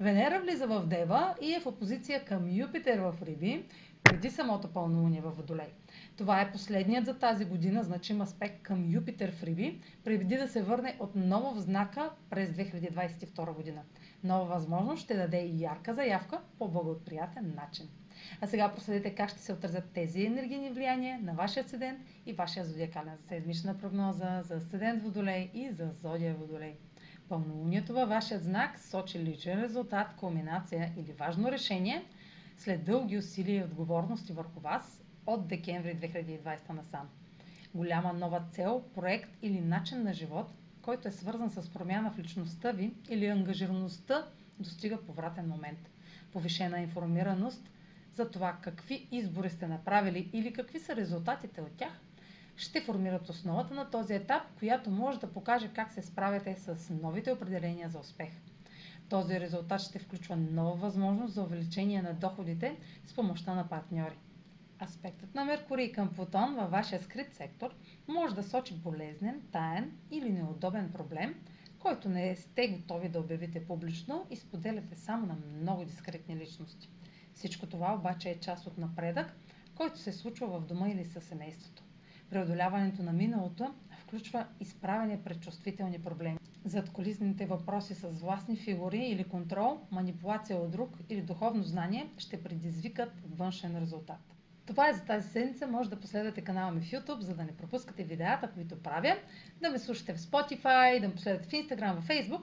Венера влиза в Дева и е в опозиция към Юпитер в Риби, преди самото пълнолуние във Водолей. Това е последният за тази година значим аспект към Юпитер в Риби, преди да се върне отново в знака през 2022 година. Нова възможност ще даде и ярка заявка по благоприятен начин. А сега проследете как ще се отразят тези енергийни влияния на вашия седент и вашия зодиакален седмична прогноза за седент Водолей и за зодия Водолей. Пълнолунието във вашия знак сочи личен резултат, кулминация или важно решение след дълги усилия и отговорности върху вас от декември 2020 насам. Голяма нова цел, проект или начин на живот, който е свързан с промяна в личността ви или ангажираността, достига повратен момент. Повишена информираност за това какви избори сте направили или какви са резултатите от тях, ще формират основата на този етап, която може да покаже как се справяте с новите определения за успех. Този резултат ще включва нова възможност за увеличение на доходите с помощта на партньори. Аспектът на Меркурий към Плутон във вашия скрит сектор може да сочи болезнен, таен или неудобен проблем, който не сте готови да обявите публично и споделяте само на много дискретни личности. Всичко това обаче е част от напредък, който се случва в дома или със семейството. Преодоляването на миналото включва изправене пред чувствителни проблеми. Зад колисните въпроси с властни фигури или контрол, манипулация от друг или духовно знание ще предизвикат външен резултат. Това е за тази седмица. Може да последвате канала ми в YouTube, за да не пропускате видеята, които правя, да ме слушате в Spotify, да ме последвате в Instagram, в Facebook,